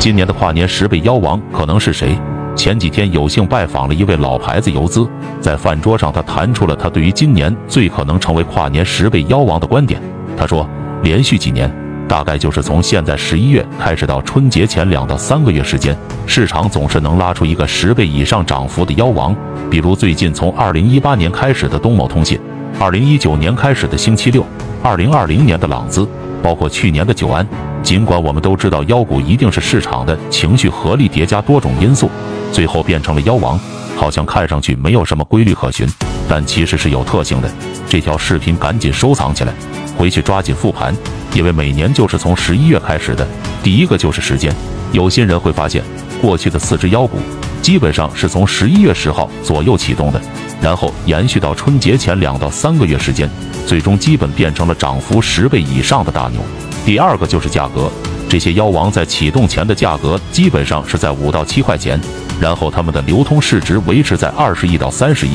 今年的跨年十倍妖王可能是谁？前几天有幸拜访了一位老牌子游资，在饭桌上，他谈出了他对于今年最可能成为跨年十倍妖王的观点。他说，连续几年，大概就是从现在十一月开始到春节前两到三个月时间，市场总是能拉出一个十倍以上涨幅的妖王。比如最近从二零一八年开始的东某通信，二零一九年开始的星期六，二零二零年的朗姿，包括去年的久安。尽管我们都知道妖股一定是市场的情绪合力叠加多种因素。最后变成了妖王，好像看上去没有什么规律可循，但其实是有特性的。这条视频赶紧收藏起来，回去抓紧复盘，因为每年就是从十一月开始的。第一个就是时间，有心人会发现，过去的四只妖股基本上是从十一月十号左右启动的，然后延续到春节前两到三个月时间，最终基本变成了涨幅十倍以上的大牛。第二个就是价格，这些妖王在启动前的价格基本上是在五到七块钱。然后他们的流通市值维持在二十亿到三十亿，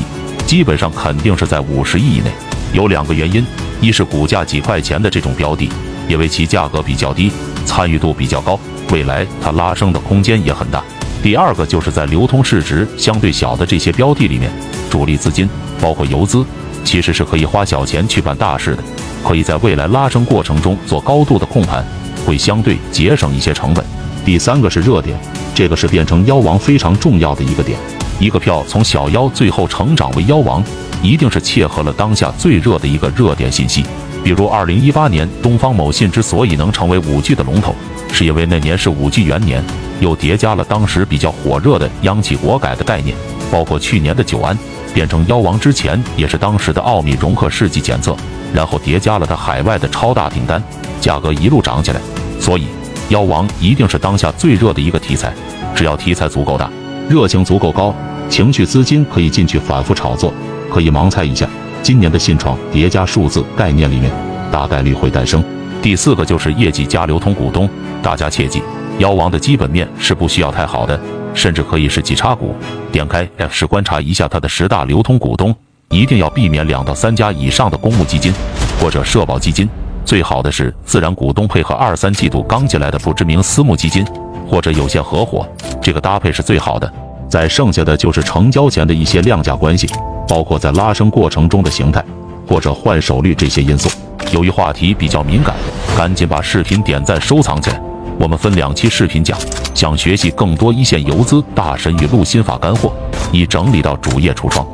基本上肯定是在五十亿以内。有两个原因：一是股价几块钱的这种标的，因为其价格比较低，参与度比较高，未来它拉升的空间也很大；第二个就是在流通市值相对小的这些标的里面，主力资金包括游资，其实是可以花小钱去办大事的，可以在未来拉升过程中做高度的控盘，会相对节省一些成本。第三个是热点。这个是变成妖王非常重要的一个点，一个票从小妖最后成长为妖王，一定是切合了当下最热的一个热点信息。比如二零一八年东方某信之所以能成为五 G 的龙头，是因为那年是五 G 元年，又叠加了当时比较火热的央企国改的概念，包括去年的久安变成妖王之前，也是当时的奥米融合试剂检测，然后叠加了它海外的超大订单，价格一路涨起来，所以。妖王一定是当下最热的一个题材，只要题材足够大，热情足够高，情绪资金可以进去反复炒作，可以盲猜一下，今年的信创叠加数字概念里面，大概率会诞生。第四个就是业绩加流通股东，大家切记，妖王的基本面是不需要太好的，甚至可以是绩差股。点开 F 是观察一下它的十大流通股东，一定要避免两到三家以上的公募基金或者社保基金。最好的是自然股东配合二三季度刚进来的不知名私募基金或者有限合伙，这个搭配是最好的。再剩下的就是成交前的一些量价关系，包括在拉升过程中的形态或者换手率这些因素。由于话题比较敏感，赶紧把视频点赞收藏起来。我们分两期视频讲，想学习更多一线游资大神与陆心法干货，已整理到主页橱窗。